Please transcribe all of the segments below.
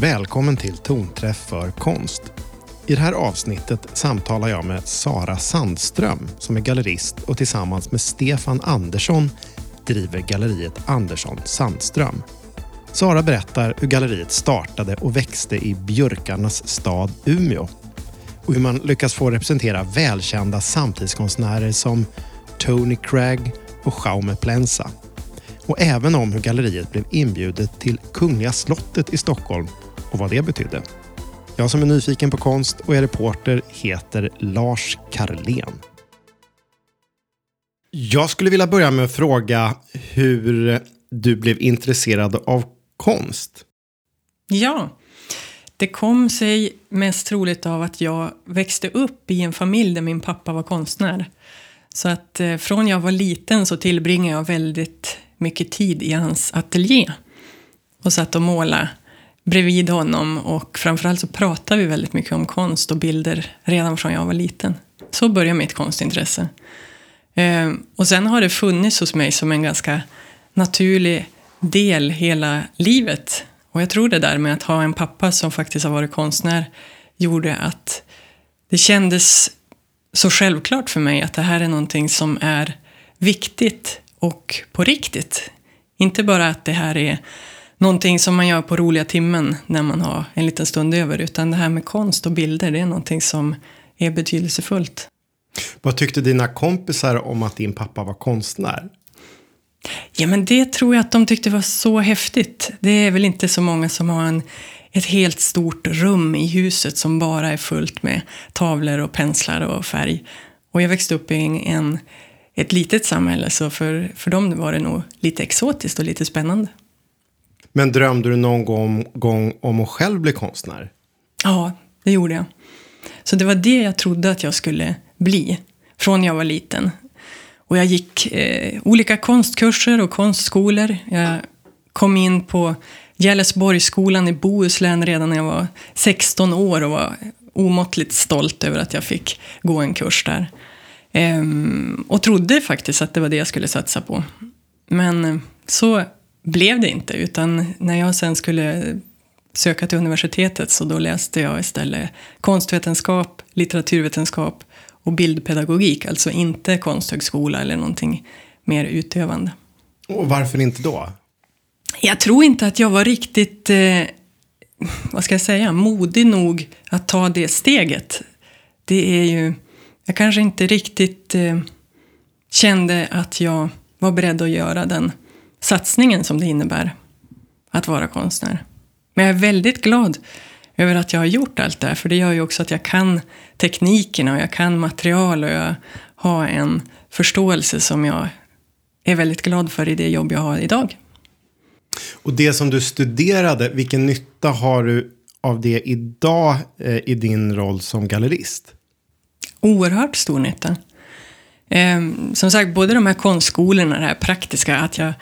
Välkommen till Tonträff för konst. I det här avsnittet samtalar jag med Sara Sandström som är gallerist och tillsammans med Stefan Andersson driver galleriet Andersson Sandström. Sara berättar hur galleriet startade och växte i björkarnas stad Umeå och hur man lyckas få representera välkända samtidskonstnärer som Tony Craig och Jaume Plensa. Och även om hur galleriet blev inbjudet till Kungliga slottet i Stockholm och vad det betydde. Jag som är nyfiken på konst och är reporter heter Lars Karlén. Jag skulle vilja börja med att fråga hur du blev intresserad av konst. Ja, det kom sig mest troligt av att jag växte upp i en familj där min pappa var konstnär. Så att eh, från jag var liten så tillbringade jag väldigt mycket tid i hans ateljé. Och satt och målade bredvid honom och framförallt så pratade vi väldigt mycket om konst och bilder redan från jag var liten. Så började mitt konstintresse. Ehm, och sen har det funnits hos mig som en ganska naturlig del hela livet. Och jag tror det där med att ha en pappa som faktiskt har varit konstnär gjorde att det kändes så självklart för mig att det här är någonting som är viktigt och på riktigt. Inte bara att det här är någonting som man gör på roliga timmen när man har en liten stund över, utan det här med konst och bilder, det är någonting som är betydelsefullt. Vad tyckte dina kompisar om att din pappa var konstnär? Ja, men det tror jag att de tyckte var så häftigt. Det är väl inte så många som har en, ett helt stort rum i huset som bara är fullt med tavlor och penslar och färg. Och jag växte upp i en, ett litet samhälle, så för, för dem var det nog lite exotiskt och lite spännande. Men drömde du någon gång, om att själv bli konstnär? Ja, det gjorde jag. Så det var det jag trodde att jag skulle bli, från jag var liten. Och jag gick eh, olika konstkurser och konstskolor. Jag kom in på Gällesborgsskolan i Bohuslän redan när jag var 16 år och var omåttligt stolt över att jag fick gå en kurs där. Ehm, och trodde faktiskt att det var det jag skulle satsa på. Men eh, så blev det inte, utan när jag sen skulle söka till universitetet så då läste jag istället konstvetenskap, litteraturvetenskap och bildpedagogik, alltså inte konsthögskola eller någonting mer utövande. Och varför inte då? Jag tror inte att jag var riktigt, eh, vad ska jag säga, modig nog att ta det steget. Det är ju, jag kanske inte riktigt eh, kände att jag var beredd att göra den satsningen som det innebär att vara konstnär. Men jag är väldigt glad över att jag har gjort allt det här, för det gör ju också att jag kan teknikerna och jag kan material och jag har en förståelse som jag är väldigt glad för i det jobb jag har idag. Och det som du studerade, vilken nytta har du av det idag eh, i din roll som gallerist? Oerhört stor nytta. Eh, som sagt, både de här konstskolorna, det här praktiska, att jag,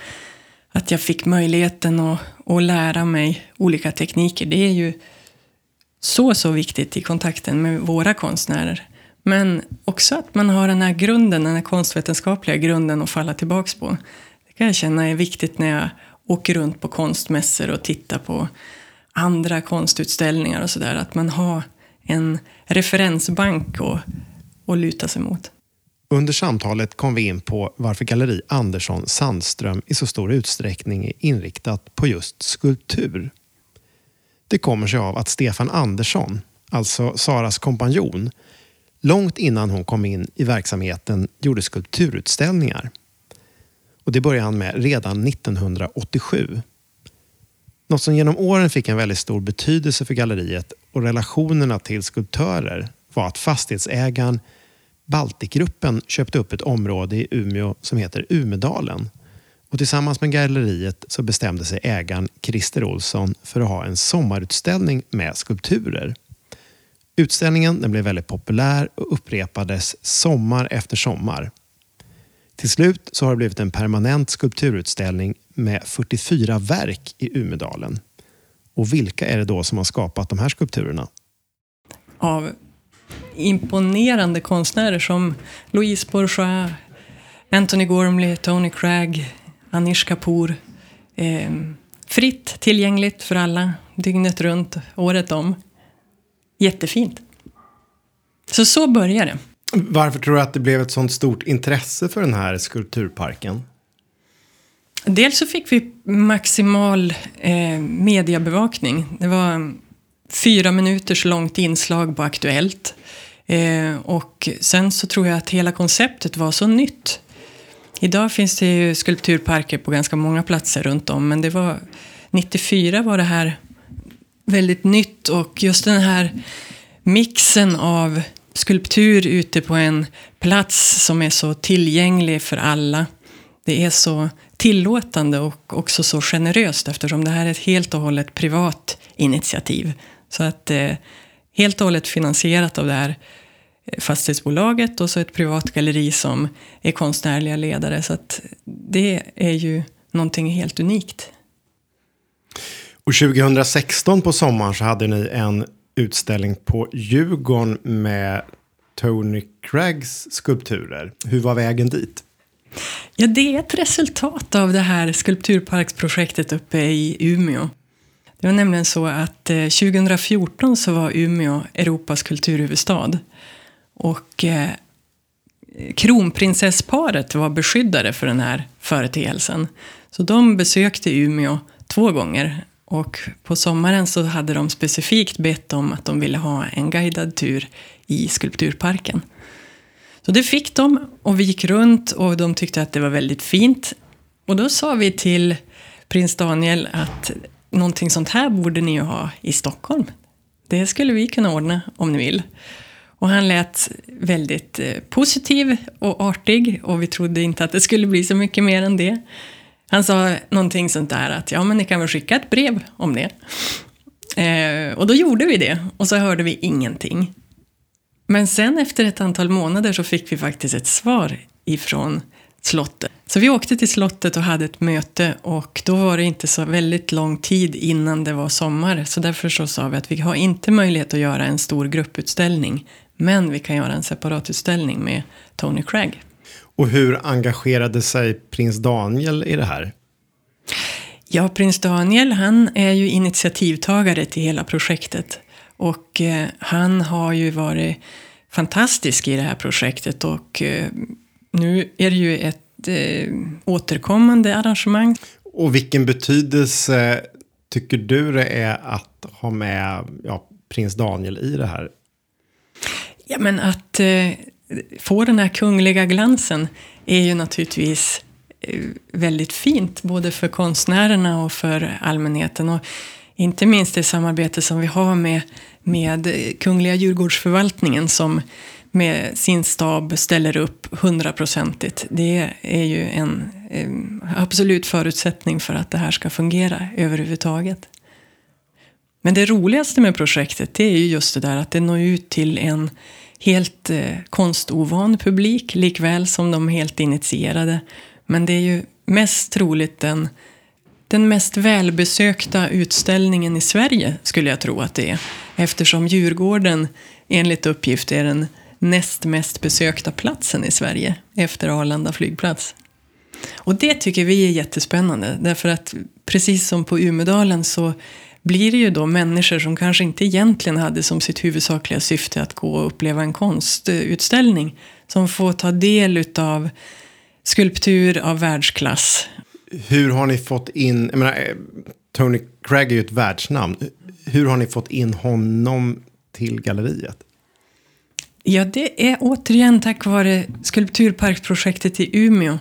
att jag fick möjligheten att, att lära mig olika tekniker, det är ju så, så viktigt i kontakten med våra konstnärer. Men också att man har den här grunden, den här konstvetenskapliga grunden att falla tillbaks på. Det kan jag känna är viktigt när jag åker runt på konstmässor och tittar på andra konstutställningar och sådär. Att man har en referensbank att, att luta sig mot. Under samtalet kom vi in på varför Galleri Andersson Sandström i så stor utsträckning är inriktat på just skulptur. Det kommer sig av att Stefan Andersson, alltså Saras kompanjon, långt innan hon kom in i verksamheten gjorde skulpturutställningar. Och det började han med redan 1987. Något som genom åren fick en väldigt stor betydelse för galleriet och relationerna till skulptörer var att fastighetsägaren Baltikgruppen köpte upp ett område i Umeå som heter Umedalen. Och tillsammans med galleriet så bestämde sig ägaren Christer Olsson för att ha en sommarutställning med skulpturer. Utställningen den blev väldigt populär och upprepades sommar efter sommar. Till slut så har det blivit en permanent skulpturutställning med 44 verk i Umedalen. Och vilka är det då som har skapat de här skulpturerna? Av imponerande konstnärer som Louise Bourgeois, Anthony Gormley, Tony Craig, Anish Kapoor. Eh, fritt, tillgängligt för alla, dygnet runt, året om. Jättefint. Så så började det. Varför tror du att det blev ett sånt stort intresse för den här skulpturparken? Dels så fick vi maximal eh, mediebevakning. Det var fyra minuters långt inslag på Aktuellt. Eh, och sen så tror jag att hela konceptet var så nytt. Idag finns det ju skulpturparker på ganska många platser runt om, men det var 94 var det här väldigt nytt och just den här mixen av skulptur ute på en plats som är så tillgänglig för alla. Det är så tillåtande och också så generöst eftersom det här är ett helt och hållet privat initiativ. Så att eh, helt och hållet finansierat av det här fastighetsbolaget och så ett privat galleri som är konstnärliga ledare. Så att det är ju någonting helt unikt. Och 2016 på sommaren så hade ni en utställning på Djurgården med Tony Craigs skulpturer. Hur var vägen dit? Ja, det är ett resultat av det här skulpturparksprojektet uppe i Umeå. Det var nämligen så att eh, 2014 så var Umeå Europas kulturhuvudstad. Och eh, kronprinsessparet var beskyddare för den här företeelsen. Så de besökte Umeå två gånger. Och på sommaren så hade de specifikt bett om att de ville ha en guidad tur i skulpturparken. Så det fick de och vi gick runt och de tyckte att det var väldigt fint. Och då sa vi till prins Daniel att någonting sånt här borde ni ju ha i Stockholm. Det skulle vi kunna ordna om ni vill. Och han lät väldigt eh, positiv och artig och vi trodde inte att det skulle bli så mycket mer än det. Han sa någonting sånt där att ja, men ni kan väl skicka ett brev om det. Eh, och då gjorde vi det och så hörde vi ingenting. Men sen efter ett antal månader så fick vi faktiskt ett svar ifrån slottet. Så vi åkte till slottet och hade ett möte och då var det inte så väldigt lång tid innan det var sommar. Så därför så sa vi att vi har inte möjlighet att göra en stor grupputställning men vi kan göra en separatutställning med Tony Craig. Och hur engagerade sig prins Daniel i det här? Ja, prins Daniel han är ju initiativtagare till hela projektet. Och eh, han har ju varit fantastisk i det här projektet och eh, nu är det ju ett eh, återkommande arrangemang. Och vilken betydelse tycker du det är att ha med ja, prins Daniel i det här? Ja, men att eh, få den här kungliga glansen är ju naturligtvis eh, väldigt fint, både för konstnärerna och för allmänheten. Och inte minst det samarbete som vi har med, med Kungliga Djurgårdsförvaltningen som med sin stab ställer upp hundraprocentigt. Det är ju en eh, absolut förutsättning för att det här ska fungera överhuvudtaget. Men det roligaste med projektet det är ju just det där att det når ut till en helt eh, konstovan publik likväl som de helt initierade. Men det är ju mest troligt den, den mest välbesökta utställningen i Sverige skulle jag tro att det är. Eftersom Djurgården enligt uppgift är den näst mest besökta platsen i Sverige efter Arlanda flygplats. Och det tycker vi är jättespännande därför att precis som på Umedalen så blir det ju då människor som kanske inte egentligen hade som sitt huvudsakliga syfte att gå och uppleva en konstutställning som får ta del av skulptur av världsklass. Hur har ni fått in, jag menar, Tony Craig är ju ett världsnamn. Hur har ni fått in honom till galleriet? Ja, det är återigen tack vare skulpturparksprojektet i Umeå.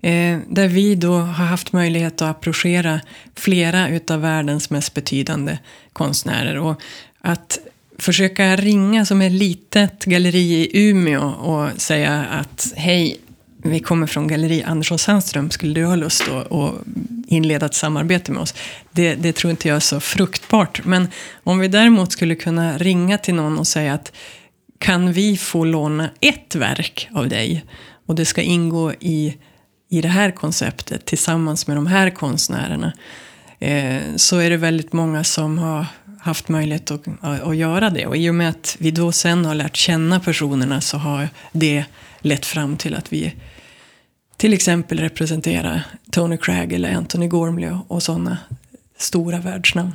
Eh, där vi då har haft möjlighet att approchera flera utav världens mest betydande konstnärer. Och att försöka ringa som ett litet galleri i Umeå och säga att hej, vi kommer från galleri Andersson Sandström, skulle du ha lust att, att inleda ett samarbete med oss? Det, det, tror inte jag är så fruktbart. Men om vi däremot skulle kunna ringa till någon och säga att kan vi få låna ett verk av dig och det ska ingå i i det här konceptet tillsammans med de här konstnärerna eh, så är det väldigt många som har haft möjlighet att, att, göra det. Och i och med att vi då sen har lärt känna personerna så har det lett fram till att vi till exempel representerar Tony Craig eller Anthony Gormley och sådana stora världsnamn.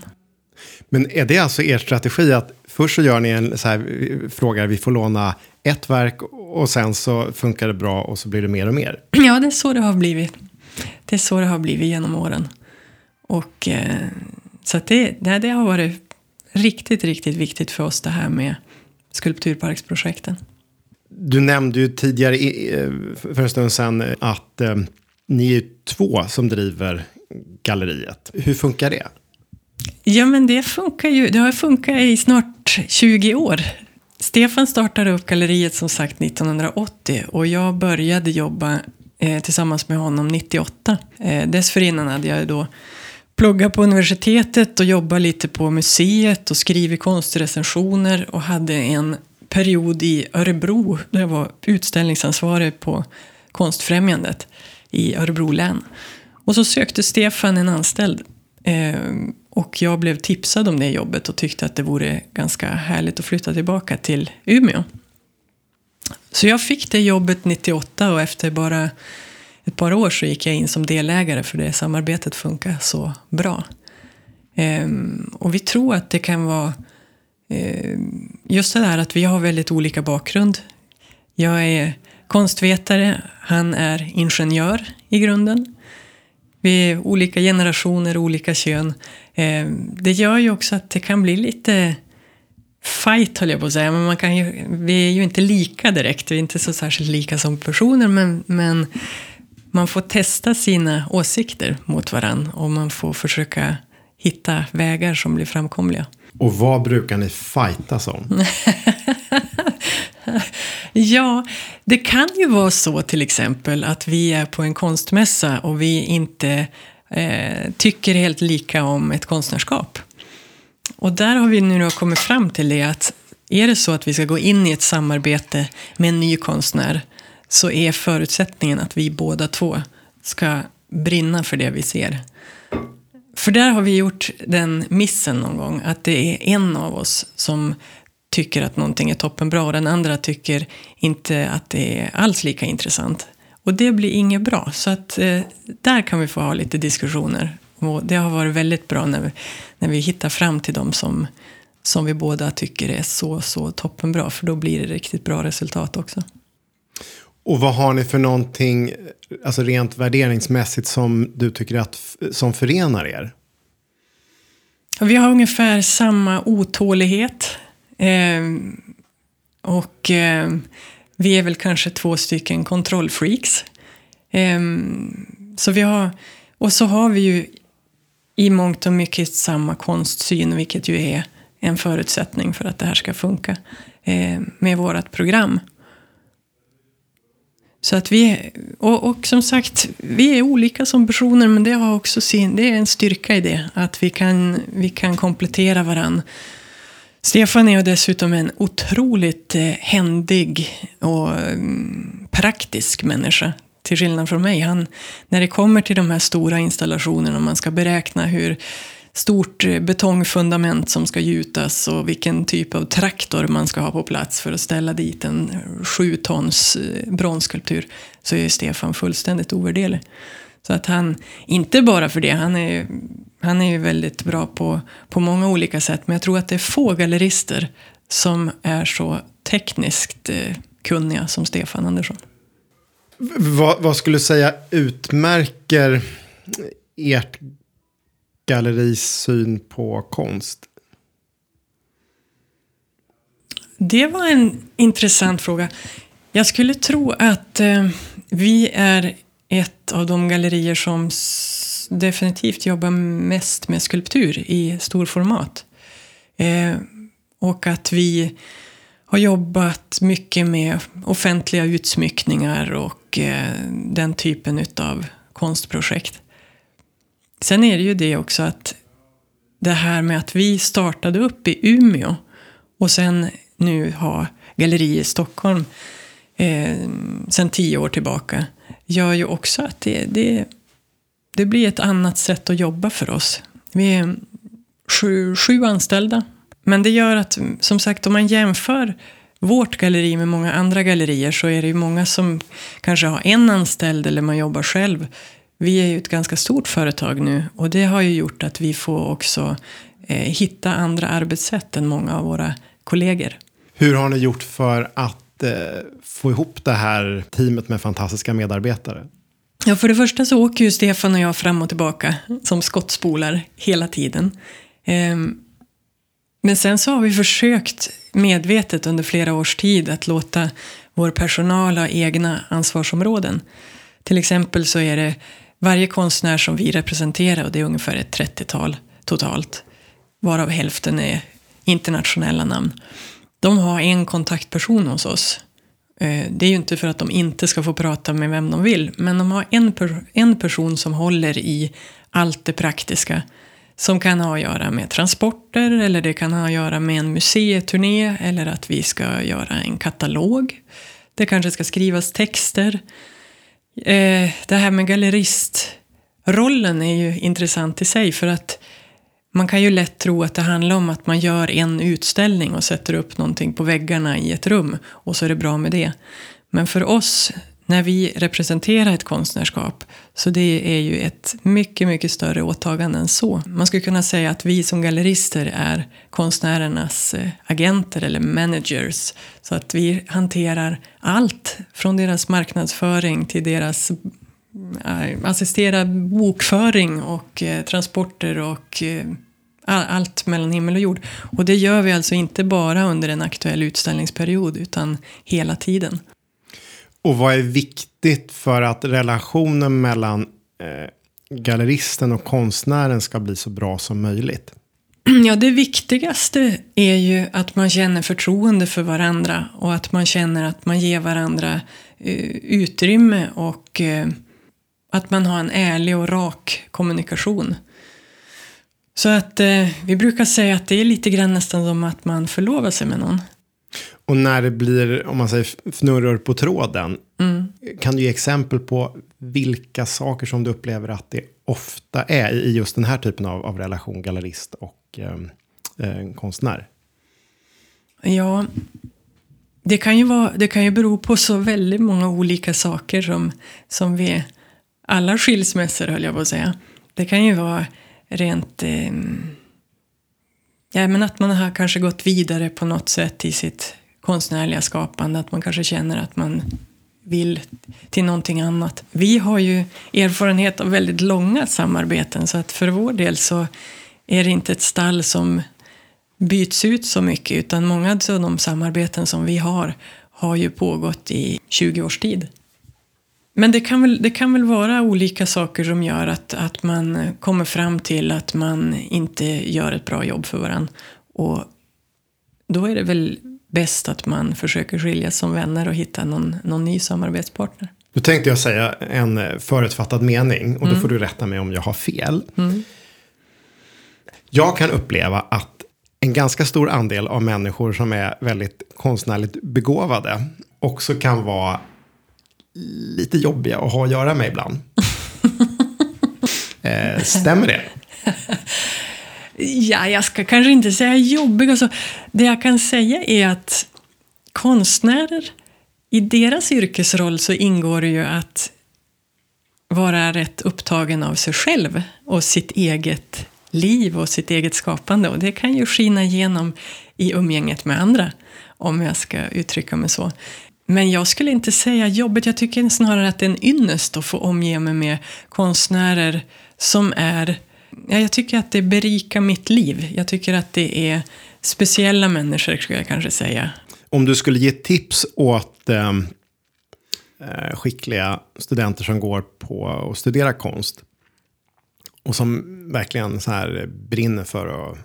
Men är det alltså er strategi att först så gör ni en så här, frågar vi får låna ett verk och sen så funkar det bra och så blir det mer och mer? Ja, det är så det har blivit. Det är så det har blivit genom åren. Och, eh, så att det, det, det har varit riktigt, riktigt viktigt för oss det här med skulpturparksprojekten. Du nämnde ju tidigare eh, för en stund sedan att eh, ni är två som driver galleriet. Hur funkar det? Ja, men det funkar ju. Det har funkat i snart 20 år. Stefan startade upp galleriet som sagt 1980 och jag började jobba eh, tillsammans med honom 98. Eh, dessförinnan hade jag då pluggat på universitetet och jobbat lite på museet och skrivit konstrecensioner och hade en period i Örebro där jag var utställningsansvarig på Konstfrämjandet i Örebro län. Och så sökte Stefan en anställd eh, och jag blev tipsad om det jobbet och tyckte att det vore ganska härligt att flytta tillbaka till Umeå. Så jag fick det jobbet 98 och efter bara ett par år så gick jag in som delägare för det samarbetet funkar så bra. Ehm, och vi tror att det kan vara ehm, just det där att vi har väldigt olika bakgrund. Jag är konstvetare, han är ingenjör i grunden. Vi är olika generationer, olika kön. Ehm, det gör ju också att det kan bli lite fight höll jag på att säga, men man kan ju, vi är ju inte lika direkt, vi är inte så särskilt lika som personer, men, men man får testa sina åsikter mot varann och man får försöka hitta vägar som blir framkomliga. Och vad brukar ni fightas om? ja, det kan ju vara så till exempel att vi är på en konstmässa och vi inte eh, tycker helt lika om ett konstnärskap. Och där har vi nu kommit fram till det att är det så att vi ska gå in i ett samarbete med en ny konstnär så är förutsättningen att vi båda två ska brinna för det vi ser. För där har vi gjort den missen någon gång, att det är en av oss som tycker att någonting är toppenbra och den andra tycker inte att det är alls lika intressant. Och det blir inget bra, så att eh, där kan vi få ha lite diskussioner. Och det har varit väldigt bra när vi, när vi hittar fram till dem som, som vi båda tycker är så, så toppenbra, för då blir det riktigt bra resultat också. Och vad har ni för någonting, alltså rent värderingsmässigt, som du tycker att, som förenar er? Vi har ungefär samma otålighet. Eh, och eh, vi är väl kanske två stycken kontrollfreaks. Ehm, så vi har, och så har vi ju i mångt och mycket samma konstsyn, vilket ju är en förutsättning för att det här ska funka ehm, med vårt program. Så att vi, och, och, som sagt, vi är olika som personer men det har också sin, det är en styrka i det. Att vi kan, vi kan komplettera varandra. Stefan är dessutom en otroligt eh, händig och mm, praktisk människa. Till skillnad från mig. Han, när det kommer till de här stora installationerna och man ska beräkna hur stort eh, betongfundament som ska gjutas och vilken typ av traktor man ska ha på plats för att ställa dit en sju tons eh, bronsskulptur så är Stefan fullständigt ovärderlig. Så att han, inte bara för det, han är, han är ju väldigt bra på, på många olika sätt, men jag tror att det är få gallerister som är så tekniskt eh, kunniga som Stefan Andersson. Vad, vad skulle du säga utmärker ert galleris syn på konst? Det var en intressant fråga. Jag skulle tro att eh, vi är ett av de gallerier som definitivt jobbar mest med skulptur i storformat. Eh, och att vi har jobbat mycket med offentliga utsmyckningar och eh, den typen av konstprojekt. Sen är det ju det också att det här med att vi startade upp i Umeå och sen nu har galleri i Stockholm eh, sen tio år tillbaka gör ju också att det, det, det blir ett annat sätt att jobba för oss. Vi är sju, sju anställda. Men det gör att, som sagt, om man jämför vårt galleri med många andra gallerier så är det ju många som kanske har en anställd eller man jobbar själv. Vi är ju ett ganska stort företag nu och det har ju gjort att vi får också eh, hitta andra arbetssätt än många av våra kollegor. Hur har ni gjort för att eh, få ihop det här teamet med fantastiska medarbetare? Ja, för det första så åker ju Stefan och jag fram och tillbaka som skottspolar hela tiden. Ehm, men sen så har vi försökt medvetet under flera års tid att låta vår personal ha egna ansvarsområden. Till exempel så är det varje konstnär som vi representerar, och det är ungefär ett 30-tal totalt, varav hälften är internationella namn. De har en kontaktperson hos oss. Eh, det är ju inte för att de inte ska få prata med vem de vill, men de har en, per, en person som håller i allt det praktiska. Som kan ha att göra med transporter, eller det kan ha att göra med en museiturné, eller att vi ska göra en katalog. Det kanske ska skrivas texter. Eh, det här med galleristrollen är ju intressant i sig, för att man kan ju lätt tro att det handlar om att man gör en utställning och sätter upp någonting på väggarna i ett rum och så är det bra med det. Men för oss, när vi representerar ett konstnärskap, så det är ju ett mycket, mycket större åtagande än så. Man skulle kunna säga att vi som gallerister är konstnärernas eh, agenter eller managers. Så att vi hanterar allt, från deras marknadsföring till deras Eh, assistera bokföring och eh, transporter och eh, allt mellan himmel och jord. Och det gör vi alltså inte bara under en aktuell utställningsperiod utan hela tiden. Och vad är viktigt för att relationen mellan eh, galleristen och konstnären ska bli så bra som möjligt? Ja, det viktigaste är ju att man känner förtroende för varandra och att man känner att man ger varandra eh, utrymme och eh, att man har en ärlig och rak kommunikation. Så att eh, vi brukar säga att det är lite grann nästan som att man förlovar sig med någon. Och när det blir, om man säger fnurror på tråden, mm. kan du ge exempel på vilka saker som du upplever att det ofta är i just den här typen av, av relation, gallerist och eh, eh, konstnär? Ja, det kan, ju vara, det kan ju bero på så väldigt många olika saker som, som vi alla skilsmässor höll jag på att säga. Det kan ju vara rent... Eh, ja, men att man har kanske gått vidare på något sätt i sitt konstnärliga skapande. Att man kanske känner att man vill till någonting annat. Vi har ju erfarenhet av väldigt långa samarbeten så att för vår del så är det inte ett stall som byts ut så mycket utan många av de samarbeten som vi har har ju pågått i 20 års tid. Men det kan, väl, det kan väl vara olika saker som gör att, att man kommer fram till att man inte gör ett bra jobb för varandra. Och då är det väl bäst att man försöker skiljas som vänner och hitta någon, någon ny samarbetspartner. Nu tänkte jag säga en förutfattad mening och då mm. får du rätta mig om jag har fel. Mm. Jag kan uppleva att en ganska stor andel av människor som är väldigt konstnärligt begåvade också kan vara lite jobbiga att ha att göra med ibland. eh, stämmer det? ja, jag ska kanske inte säga jobbiga. Alltså, det jag kan säga är att konstnärer, i deras yrkesroll så ingår det ju att vara rätt upptagen av sig själv och sitt eget liv och sitt eget skapande. Och det kan ju skina igenom i umgänget med andra, om jag ska uttrycka mig så. Men jag skulle inte säga jobbet. Jag tycker snarare att det är en ynnest att få omge mig med konstnärer som är... Ja, jag tycker att det berikar mitt liv. Jag tycker att det är speciella människor, skulle jag kanske säga. Om du skulle ge tips åt ehm, eh, skickliga studenter som går på och studerar konst och som verkligen så här brinner för att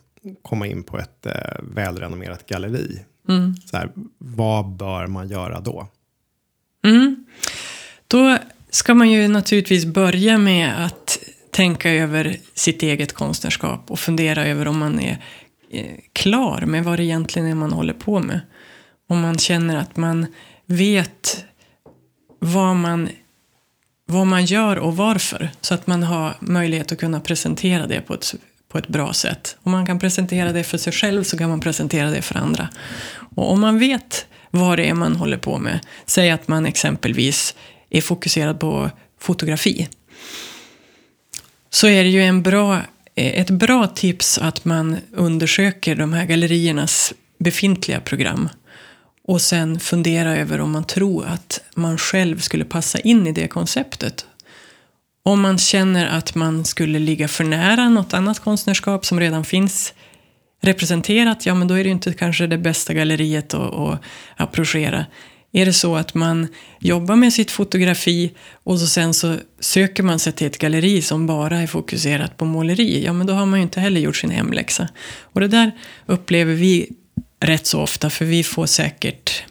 komma in på ett eh, välrenommerat galleri. Mm. Så här, vad bör man göra då? Mm. Då ska man ju naturligtvis börja med att tänka över sitt eget konstnärskap och fundera över om man är eh, klar med vad det egentligen är man håller på med. Om man känner att man vet vad man, vad man gör och varför. Så att man har möjlighet att kunna presentera det på ett på ett bra sätt. Om man kan presentera det för sig själv så kan man presentera det för andra. Och om man vet vad det är man håller på med, säg att man exempelvis är fokuserad på fotografi. så är det ju en bra, eh, ett bra tips att man undersöker de här galleriernas befintliga program och sen fundera över om man tror att man själv skulle passa in i det konceptet. Om man känner att man skulle ligga för nära något annat konstnärskap som redan finns representerat, ja men då är det ju inte kanske det bästa galleriet att, att approchera. Är det så att man jobbar med sitt fotografi och så sen så söker man sig till ett galleri som bara är fokuserat på måleri, ja men då har man ju inte heller gjort sin hemläxa. Och det där upplever vi rätt så ofta, för vi får säkert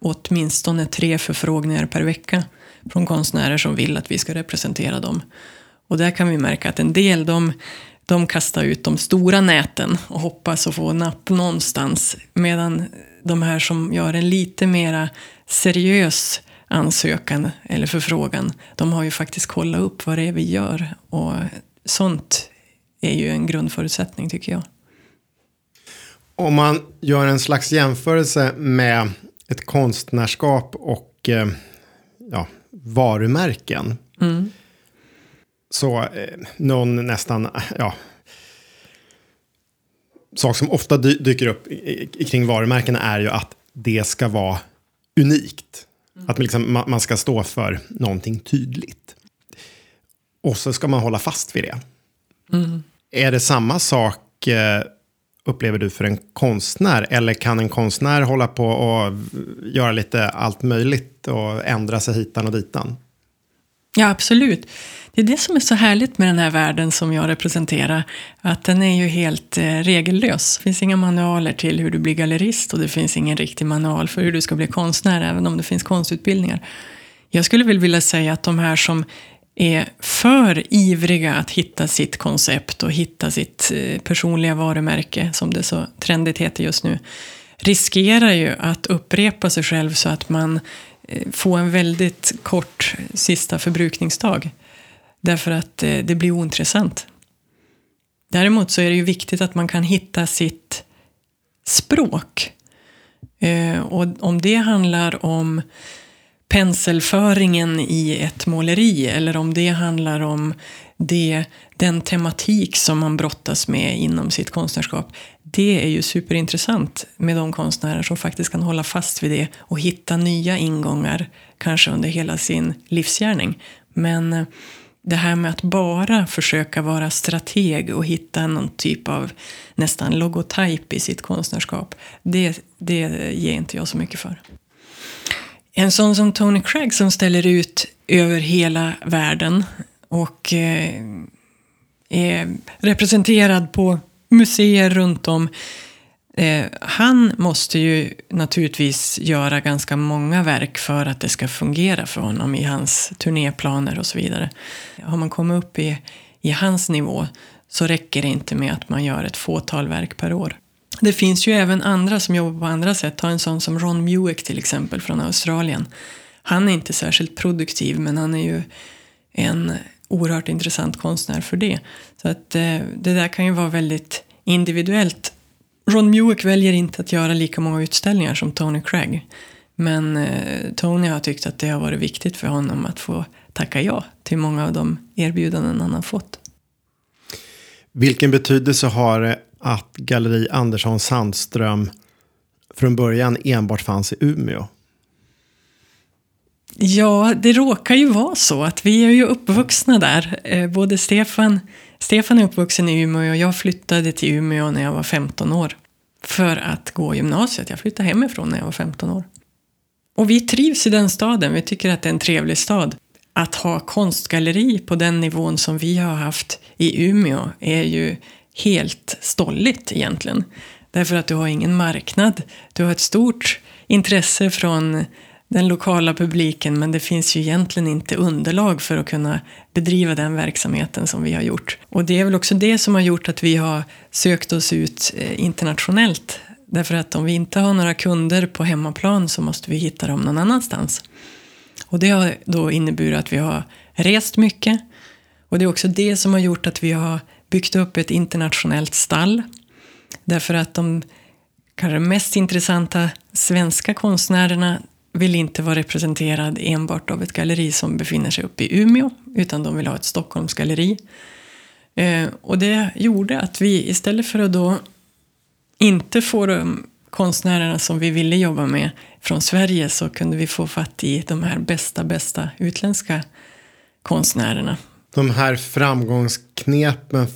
åtminstone tre förfrågningar per vecka från konstnärer som vill att vi ska representera dem. Och där kan vi märka att en del de, de kastar ut de stora näten och hoppas att få napp någonstans. Medan de här som gör en lite mera seriös ansökan eller förfrågan, de har ju faktiskt kollat upp vad det är vi gör. Och sånt är ju en grundförutsättning tycker jag. Om man gör en slags jämförelse med ett konstnärskap och eh, ja, varumärken. Mm. Så eh, någon nästan, ja, sak som ofta dy dyker upp kring varumärken är ju att det ska vara unikt. Mm. Att liksom, man, man ska stå för någonting tydligt. Och så ska man hålla fast vid det. Mm. Är det samma sak eh, upplever du för en konstnär? Eller kan en konstnär hålla på och göra lite allt möjligt och ändra sig hitan och ditan? Ja, absolut. Det är det som är så härligt med den här världen som jag representerar. Att den är ju helt eh, regellös. Det finns inga manualer till hur du blir gallerist och det finns ingen riktig manual för hur du ska bli konstnär, även om det finns konstutbildningar. Jag skulle väl vilja säga att de här som är för ivriga att hitta sitt koncept och hitta sitt eh, personliga varumärke, som det så trendigt heter just nu, riskerar ju att upprepa sig själv så att man eh, får en väldigt kort sista förbrukningsdag. Därför att eh, det blir ointressant. Däremot så är det ju viktigt att man kan hitta sitt språk. Och om det handlar om penselföringen i ett måleri eller om det handlar om det, den tematik som man brottas med inom sitt konstnärskap. Det är ju superintressant med de konstnärer som faktiskt kan hålla fast vid det och hitta nya ingångar, kanske under hela sin livsgärning. Men eh, det här med att bara försöka vara strateg och hitta någon typ av nästan logotyp i sitt konstnärskap, det, det ger inte jag så mycket för. En sån som Tony Craig som ställer ut över hela världen och eh, är representerad på museer runt om. Eh, han måste ju naturligtvis göra ganska många verk för att det ska fungera för honom i hans turnéplaner och så vidare. Har man kommit upp i, i hans nivå så räcker det inte med att man gör ett fåtal verk per år. Det finns ju även andra som jobbar på andra sätt. Ta en sån som Ron Mueck till exempel från Australien. Han är inte särskilt produktiv men han är ju en oerhört intressant konstnär för det. Så att eh, det där kan ju vara väldigt individuellt. Ron Mueck väljer inte att göra lika många utställningar som Tony Craig. Men eh, Tony har tyckt att det har varit viktigt för honom att få tacka ja till många av de erbjudanden han har fått. Vilken betydelse har eh, att Galleri Andersson Sandström från början enbart fanns i Umeå? Ja, det råkar ju vara så att vi är ju uppvuxna där. Eh, både Stefan, Stefan är uppvuxen i Umeå och jag flyttade till Umeå när jag var 15 år. För att gå gymnasiet. Jag flyttade hemifrån när jag var 15 år. Och vi trivs i den staden. Vi tycker att det är en trevlig stad. Att ha konstgalleri på den nivån som vi har haft i Umeå är ju helt stolligt egentligen. Därför att du har ingen marknad. Du har ett stort intresse från den lokala publiken men det finns ju egentligen inte underlag för att kunna bedriva den verksamheten som vi har gjort. Och det är väl också det som har gjort att vi har sökt oss ut eh, internationellt. Därför att om vi inte har några kunder på hemmaplan så måste vi hitta dem någon annanstans. Och det har då inneburit att vi har rest mycket. Och det är också det som har gjort att vi har byggt upp ett internationellt stall. Därför att de kanske mest intressanta svenska konstnärerna vill inte vara representerad enbart av ett galleri som befinner sig uppe i Umeå, utan de vill ha ett Stockholmsgalleri. Eh, och det gjorde att vi istället för att då inte få de konstnärerna som vi ville jobba med från Sverige så kunde vi få fatt i de här bästa, bästa utländska konstnärerna. De här framgångsknepen,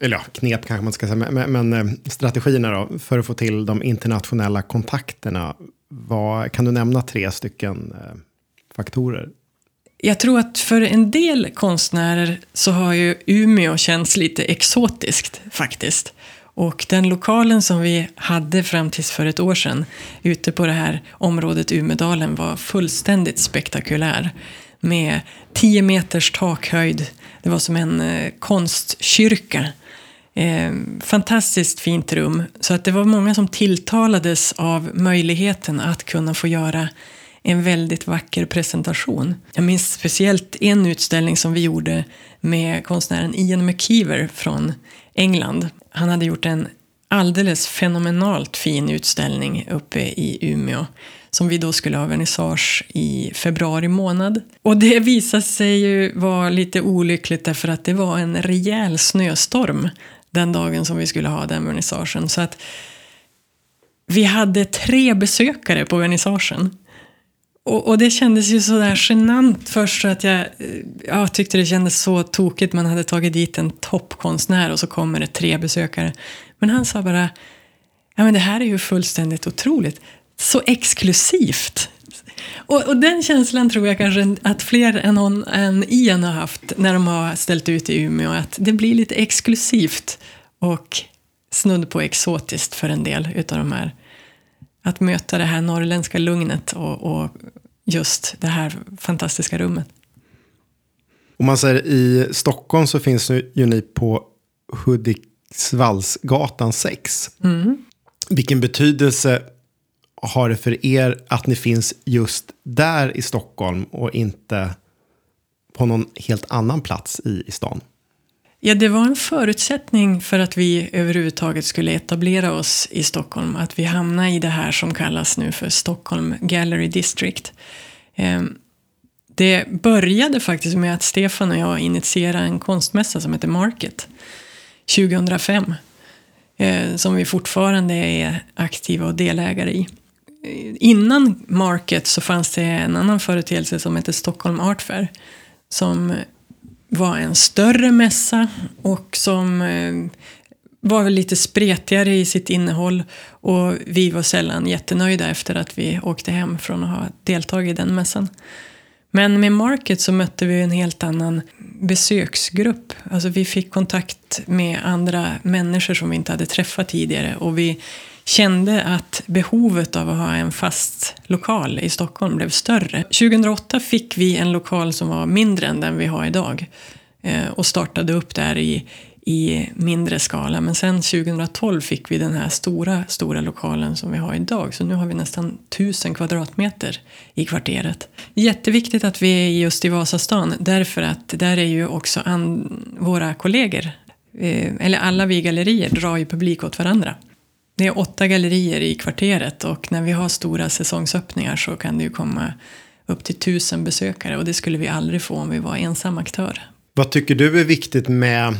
eller ja, knep kanske man ska säga, men, men eh, strategierna då, för att få till de internationella kontakterna. Vad, kan du nämna tre stycken eh, faktorer? Jag tror att för en del konstnärer så har ju Umeå känts lite exotiskt faktiskt. Och den lokalen som vi hade fram tills för ett år sedan ute på det här området Umedalen var fullständigt spektakulär. Med 10 meters takhöjd. Det var som en eh, konstkyrka. Eh, fantastiskt fint rum. Så att det var många som tilltalades av möjligheten att kunna få göra en väldigt vacker presentation. Jag minns speciellt en utställning som vi gjorde med konstnären Ian McKeever från England. Han hade gjort en alldeles fenomenalt fin utställning uppe i Umeå som vi då skulle ha vernissage i februari månad. Och det visade sig ju vara lite olyckligt därför att det var en rejäl snöstorm den dagen som vi skulle ha den vernissagen. Så att vi hade tre besökare på vernissagen. Och, och, det kändes ju sådär genant först så att jag, jag tyckte det kändes så tokigt. Man hade tagit dit en toppkonstnär och så kommer det tre besökare. Men han sa bara, ja men det här är ju fullständigt otroligt. Så exklusivt. Och, och den känslan tror jag kanske att fler än, hon, än Ian har haft när de har ställt ut i Umeå. Att det blir lite exklusivt och snudd på exotiskt för en del utav de här att möta det här norrländska lugnet och, och just det här fantastiska rummet. Om man säger i Stockholm så finns ju ni på Hudiksvallsgatan 6. Mm. Vilken betydelse har det för er att ni finns just där i Stockholm och inte på någon helt annan plats i, i stan? Ja, det var en förutsättning för att vi överhuvudtaget skulle etablera oss i Stockholm. Att vi hamnade i det här som kallas nu för Stockholm Gallery District. Ehm, det började faktiskt med att Stefan och jag initierade en konstmässa som heter Market 2005. Eh, som vi fortfarande är aktiva och delägare i. Innan Market så fanns det en annan företeelse som hette Stockholm Art Fair. Som var en större mässa och som eh, var lite spretigare i sitt innehåll. Och vi var sällan jättenöjda efter att vi åkte hem från att ha deltagit i den mässan. Men med Market så mötte vi en helt annan besöksgrupp. Alltså vi fick kontakt med andra människor som vi inte hade träffat tidigare. Och vi kände att behovet av att ha en fast lokal i Stockholm blev större. 2008 fick vi en lokal som var mindre än den vi har idag eh, och startade upp där i, i mindre skala. Men sen 2012 fick vi den här stora, stora lokalen som vi har idag. Så nu har vi nästan 1000 kvadratmeter i kvarteret. Jätteviktigt att vi är just i Vasastan därför att där är ju också våra kollegor, eh, eller alla vi gallerier drar ju publik åt varandra. Det är åtta gallerier i kvarteret och när vi har stora säsongsöppningar så kan det ju komma upp till tusen besökare och det skulle vi aldrig få om vi var ensam aktör. Vad tycker du är viktigt med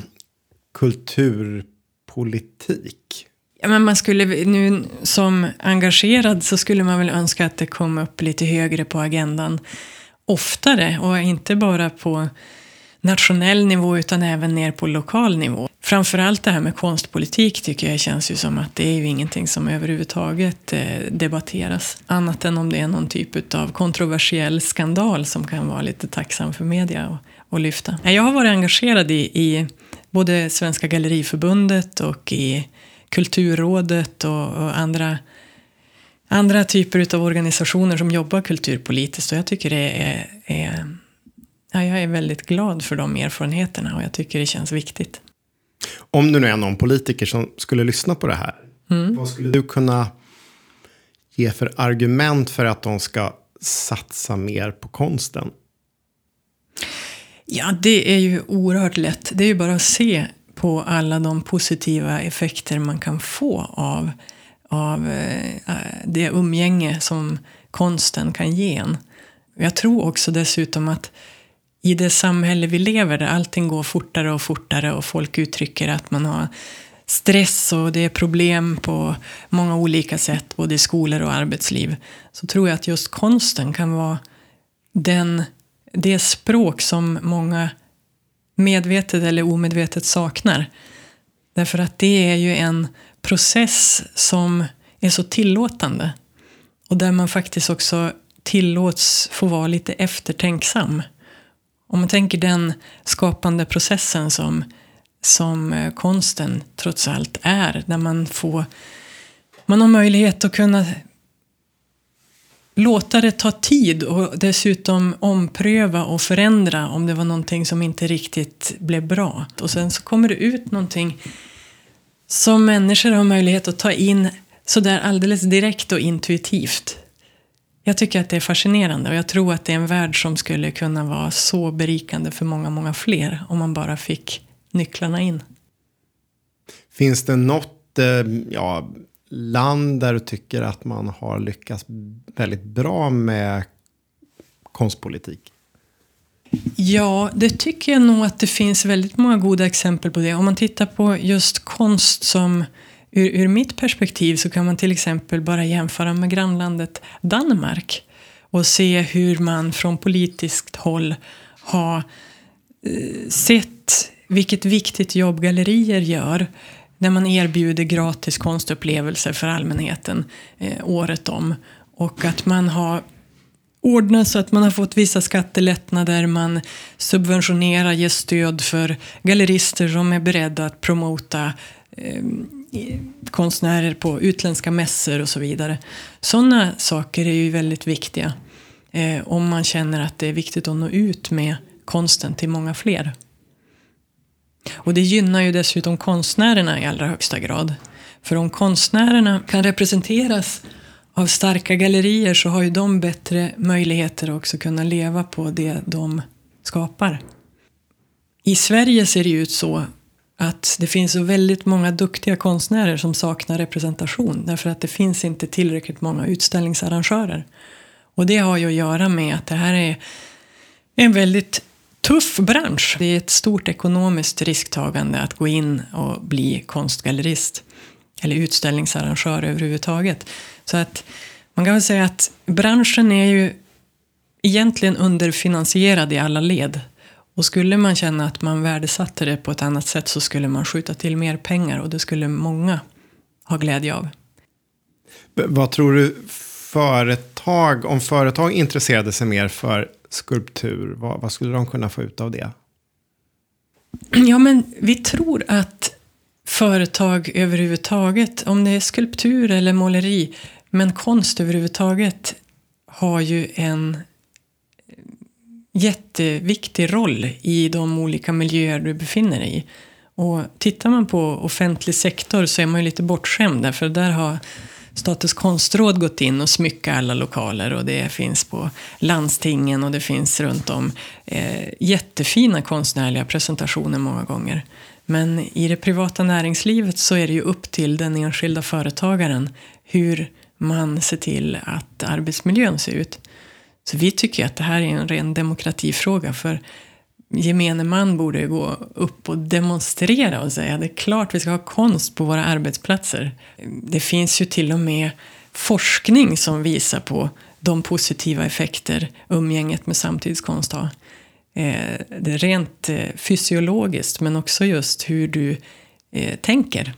kulturpolitik? Ja, men man skulle nu som engagerad så skulle man väl önska att det kom upp lite högre på agendan oftare och inte bara på nationell nivå utan även ner på lokal nivå. Framförallt det här med konstpolitik tycker jag känns ju som att det är ju ingenting som överhuvudtaget eh, debatteras. Annat än om det är någon typ av kontroversiell skandal som kan vara lite tacksam för media att lyfta. Jag har varit engagerad i, i både Svenska Galleriförbundet och i Kulturrådet och, och andra andra typer av organisationer som jobbar kulturpolitiskt och jag tycker det är, är ja, jag är väldigt glad för de erfarenheterna och jag tycker det känns viktigt. Om du nu är någon politiker som skulle lyssna på det här, mm. vad skulle du kunna ge för argument för att de ska satsa mer på konsten? Ja, det är ju oerhört lätt. Det är ju bara att se på alla de positiva effekter man kan få av, av eh, det umgänge som konsten kan ge en. Jag tror också dessutom att i det samhälle vi lever där allting går fortare och fortare och folk uttrycker att man har stress och det är problem på många olika sätt, både i skolor och arbetsliv, så tror jag att just konsten kan vara den, det språk som många medvetet eller omedvetet saknar. Därför att det är ju en process som är så tillåtande. Och där man faktiskt också tillåts få vara lite eftertänksam. Om man tänker den skapande processen som, som eh, konsten trots allt är, där man får man har möjlighet att kunna låta det ta tid och dessutom ompröva och förändra om det var någonting som inte riktigt blev bra. Och sen så kommer det ut någonting som människor har möjlighet att ta in sådär alldeles direkt och intuitivt. Jag tycker att det är fascinerande och jag tror att det är en värld som skulle kunna vara så berikande för många, många fler om man bara fick nycklarna in. Finns det något eh, ja, land där du tycker att man har lyckats väldigt bra med konstpolitik? Ja, det tycker jag nog att det finns väldigt många goda exempel på det. Om man tittar på just konst som ur, ur mitt perspektiv så kan man till exempel bara jämföra med grannlandet Danmark och se hur man från politiskt håll har eh, sett vilket viktigt jobb gallerier gör när man erbjuder gratis konstupplevelser för allmänheten eh, året om. Och att man har ordnat så att man har fått vissa skattelättnader, man subventionerar, ger stöd för gallerister som är beredda att promota eh, konstnärer på utländska mässor och så vidare. Sådana saker är ju väldigt viktiga eh, om man känner att det är viktigt att nå ut med konsten till många fler. Och det gynnar ju dessutom konstnärerna i allra högsta grad. För om konstnärerna kan representeras av starka gallerier så har ju de bättre möjligheter att också kunna leva på det de skapar. I Sverige ser det ut så att det finns så väldigt många duktiga konstnärer som saknar representation därför att det finns inte tillräckligt många utställningsarrangörer. Och det har ju att göra med att det här är en väldigt tuff bransch. Det är ett stort ekonomiskt risktagande att gå in och bli konstgallerist eller utställningsarrangör överhuvudtaget. Så att man kan väl säga att branschen är ju egentligen underfinansierad i alla led. Och skulle man känna att man värdesatte det på ett annat sätt så skulle man skjuta till mer pengar och det skulle många ha glädje av. Vad tror du företag, om företag intresserade sig mer för skulptur, vad, vad skulle de kunna få ut av det? Ja, men vi tror att företag överhuvudtaget, om det är skulptur eller måleri, men konst överhuvudtaget har ju en jätteviktig roll i de olika miljöer du befinner dig i. Och tittar man på offentlig sektor så är man ju lite bortskämd därför där har Statens konstråd gått in och smyckat alla lokaler och det finns på landstingen och det finns runt om eh, jättefina konstnärliga presentationer många gånger. Men i det privata näringslivet så är det ju upp till den enskilda företagaren hur man ser till att arbetsmiljön ser ut. Så vi tycker att det här är en ren demokratifråga för gemene man borde gå upp och demonstrera och säga det är klart vi ska ha konst på våra arbetsplatser. Det finns ju till och med forskning som visar på de positiva effekter umgänget med samtidskonst har. Eh, det är rent eh, fysiologiskt men också just hur du eh, tänker.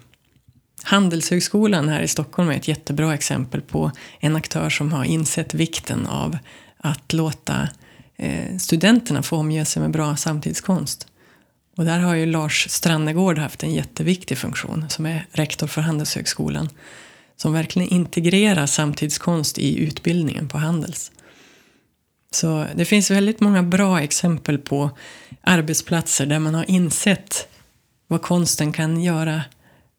Handelshögskolan här i Stockholm är ett jättebra exempel på en aktör som har insett vikten av att låta eh, studenterna få omge sig med bra samtidskonst. Och där har ju Lars Strannegård haft en jätteviktig funktion som är rektor för Handelshögskolan. Som verkligen integrerar samtidskonst i utbildningen på Handels. Så det finns väldigt många bra exempel på arbetsplatser där man har insett vad konsten kan göra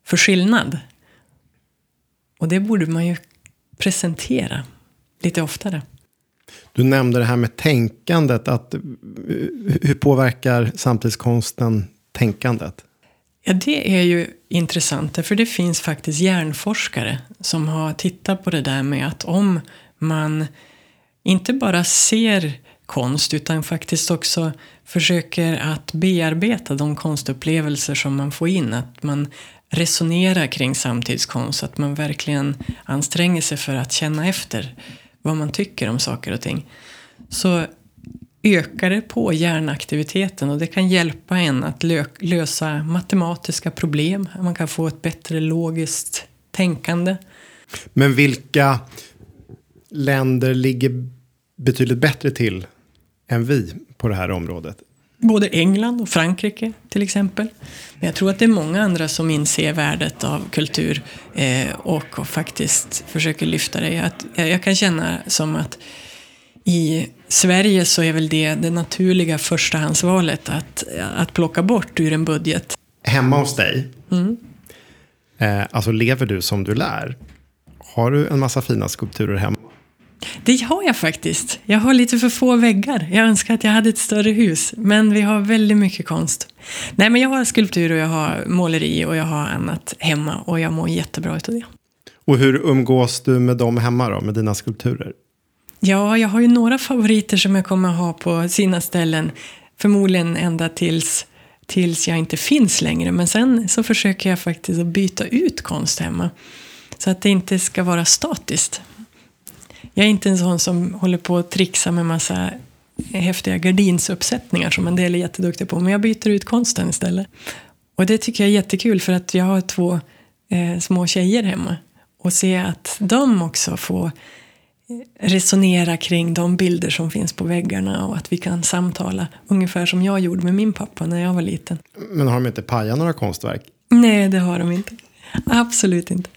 för skillnad. Och det borde man ju presentera lite oftare. Du nämnde det här med tänkandet. Att, eh, hur påverkar samtidskonsten tänkandet? Ja, det är ju intressant, för det finns faktiskt hjärnforskare som har tittat på det där med att om man inte bara ser konst utan faktiskt också försöker att bearbeta de konstupplevelser som man får in. Att man resonerar kring samtidskonst, att man verkligen anstränger sig för att känna efter vad man tycker om saker och ting. Så ökar det på hjärnaktiviteten och det kan hjälpa en att lö lösa matematiska problem. Man kan få ett bättre logiskt tänkande. Men vilka länder ligger betydligt bättre till än vi på det här området? Både England och Frankrike till exempel. Men jag tror att det är många andra som inser värdet av kultur eh, och, och, faktiskt försöker lyfta det. Att, jag kan känna som att i Sverige så är väl det det naturliga förstahandsvalet att, att plocka bort ur en budget. Hemma hos dig, mm. eh, alltså lever du som du lär? Har du en massa fina skulpturer hemma? Det har jag faktiskt. Jag har lite för få väggar. Jag önskar att jag hade ett större hus. Men vi har väldigt mycket konst. Nej, men jag har skulptur och jag har måleri och jag har annat hemma. Och jag mår jättebra av det. Och hur umgås du med dem hemma då, med dina skulpturer? Ja, jag har ju några favoriter som jag kommer ha på sina ställen. Förmodligen ända tills, tills jag inte finns längre. Men sen så försöker jag faktiskt att byta ut konst hemma. Så att det inte ska vara statiskt. Jag är inte en sån som håller på att trixa med massa häftiga gardinsuppsättningar som en del är jätteduktiga på. Men jag byter ut konsten istället. Och det tycker jag är jättekul för att jag har två eh, små tjejer hemma. Och se att de också får resonera kring de bilder som finns på väggarna och att vi kan samtala ungefär som jag gjorde med min pappa när jag var liten. Men har de inte pajat några konstverk? Nej, det har de inte. Absolut inte.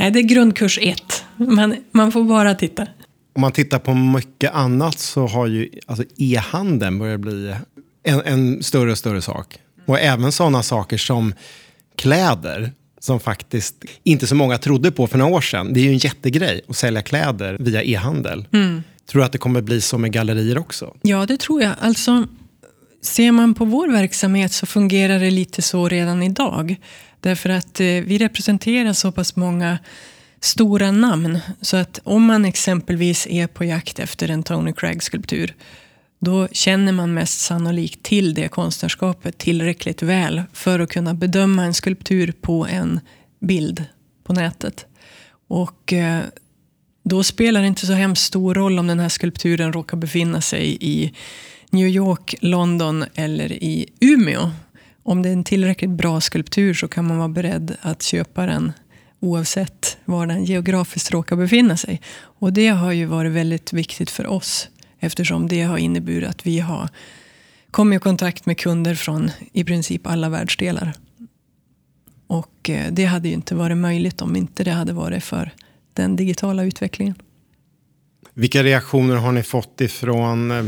Nej, det är grundkurs ett. Man, man får bara titta. Om man tittar på mycket annat så har ju alltså e-handeln börjat bli en, en större och större sak. Och även sådana saker som kläder som faktiskt inte så många trodde på för några år sedan. Det är ju en jättegrej att sälja kläder via e-handel. Mm. Tror du att det kommer bli så med gallerier också? Ja, det tror jag. Alltså, ser man på vår verksamhet så fungerar det lite så redan idag. Därför att eh, vi representerar så pass många stora namn. Så att om man exempelvis är på jakt efter en Tony Craig-skulptur då känner man mest sannolikt till det konstnärskapet tillräckligt väl för att kunna bedöma en skulptur på en bild på nätet. Och eh, då spelar det inte så hemskt stor roll om den här skulpturen råkar befinna sig i New York, London eller i Umeå. Om det är en tillräckligt bra skulptur så kan man vara beredd att köpa den oavsett var den geografiskt råkar befinna sig. Och det har ju varit väldigt viktigt för oss eftersom det har inneburit att vi har kommit i kontakt med kunder från i princip alla världsdelar. Och eh, det hade ju inte varit möjligt om inte det hade varit för den digitala utvecklingen. Vilka reaktioner har ni fått ifrån eh,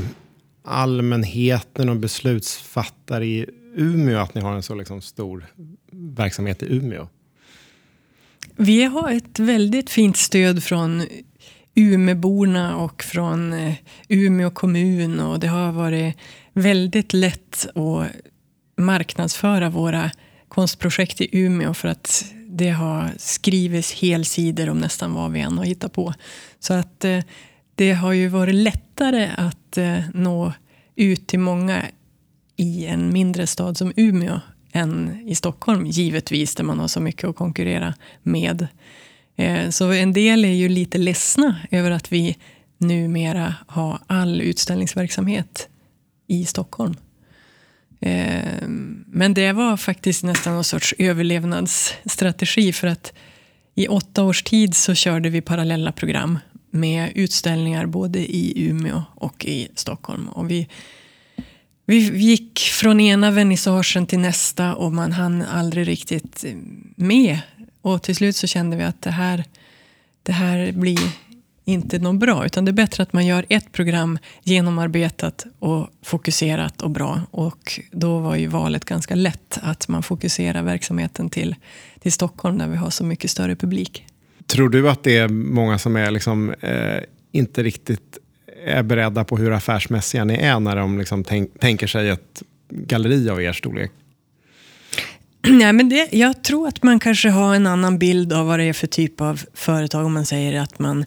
allmänheten och beslutsfattare i Umeå att ni har en så liksom stor verksamhet i Umeå? Vi har ett väldigt fint stöd från Umeborna och från eh, Umeå kommun och det har varit väldigt lätt att marknadsföra våra konstprojekt i Umeå för att det har skrivits helsidor om nästan vad vi än har hittat på. Så att eh, det har ju varit lättare att eh, nå ut till många i en mindre stad som Umeå än i Stockholm, givetvis, där man har så mycket att konkurrera med. Eh, så en del är ju lite ledsna över att vi numera har all utställningsverksamhet i Stockholm. Eh, men det var faktiskt nästan någon sorts överlevnadsstrategi för att i åtta års tid så körde vi parallella program med utställningar både i Umeå och i Stockholm. Och vi, vi gick från ena vernissagen till nästa och man hann aldrig riktigt eh, med och till slut så kände vi att det här, det här blir inte något bra. Utan det är bättre att man gör ett program genomarbetat och fokuserat och bra. Och då var ju valet ganska lätt att man fokuserar verksamheten till, till Stockholm där vi har så mycket större publik. Tror du att det är många som är liksom, eh, inte riktigt är beredda på hur affärsmässiga ni är när de liksom tänk, tänker sig ett galleri av er storlek? Nej, men det, jag tror att man kanske har en annan bild av vad det är för typ av företag om man säger att man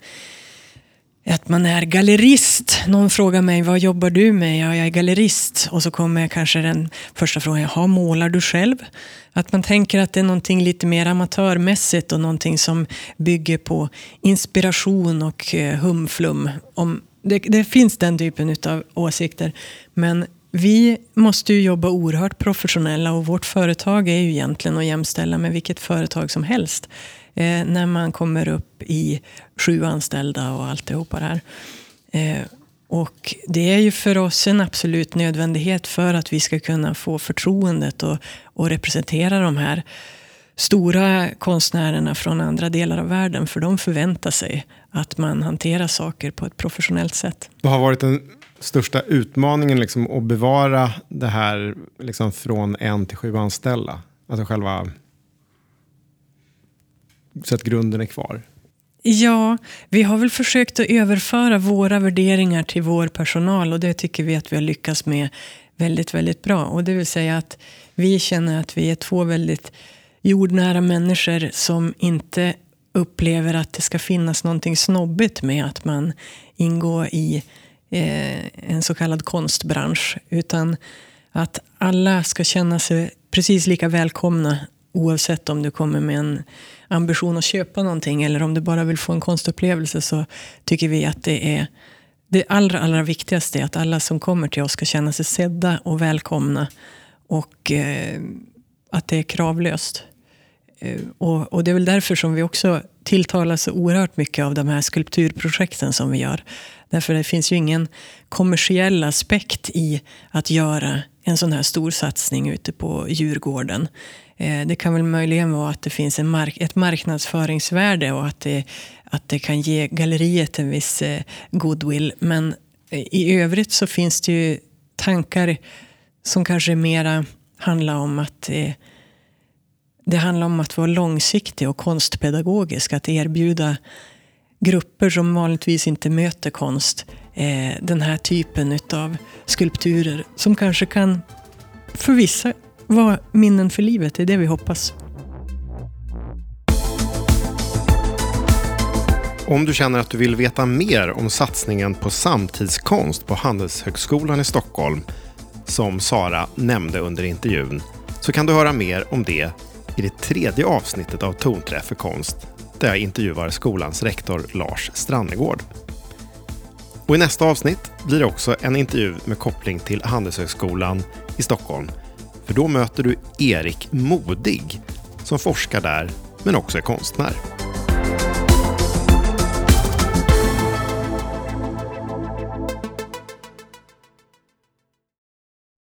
att man är gallerist. Någon frågar mig, vad jobbar du med? Ja, jag är gallerist. Och så kommer kanske den första frågan, jaha, målar du själv? Att man tänker att det är någonting lite mer amatörmässigt och någonting som bygger på inspiration och eh, humflum. Om, det, det finns den typen av åsikter. Men vi måste ju jobba oerhört professionella och vårt företag är ju egentligen att jämställa med vilket företag som helst. Eh, när man kommer upp i sju anställda och alltihopa det här. Eh, och det är ju för oss en absolut nödvändighet för att vi ska kunna få förtroendet och, och representera de här stora konstnärerna från andra delar av världen. För de förväntar sig att man hanterar saker på ett professionellt sätt. Vad har varit den största utmaningen liksom, att bevara det här liksom, från en till sju anställda? Alltså själva... Så att grunden är kvar. Ja, vi har väl försökt att överföra våra värderingar till vår personal och det tycker vi att vi har lyckats med väldigt, väldigt bra. Och det vill säga att vi känner att vi är två väldigt jordnära människor som inte upplever att det ska finnas någonting snobbigt med att man ingår i eh, en så kallad konstbransch. Utan att alla ska känna sig precis lika välkomna oavsett om du kommer med en ambition att köpa någonting eller om du bara vill få en konstupplevelse så tycker vi att det är det allra, allra viktigaste är att alla som kommer till oss ska känna sig sedda och välkomna och eh, att det är kravlöst. Eh, och, och, det är väl därför som vi också tilltalas så oerhört mycket av de här skulpturprojekten som vi gör. Därför det finns ju ingen kommersiell aspekt i att göra en sån här stor satsning ute på Djurgården. Eh, det kan väl möjligen vara att det finns en mark ett marknadsföringsvärde och att det, att det kan ge galleriet en viss eh, goodwill. Men i övrigt så finns det ju tankar som kanske mera handlar om att det handlar om att vara långsiktig och konstpedagogisk. Att erbjuda grupper som vanligtvis inte möter konst eh, den här typen av skulpturer som kanske kan för vissa vara minnen för livet. Det är det vi hoppas. Om du känner att du vill veta mer om satsningen på samtidskonst på Handelshögskolan i Stockholm som Sara nämnde under intervjun så kan du höra mer om det i det tredje avsnittet av Tonträff för konst där jag intervjuar skolans rektor Lars Strannegård. Och I nästa avsnitt blir det också en intervju med koppling till Handelshögskolan i Stockholm. För då möter du Erik Modig som forskar där men också är konstnär.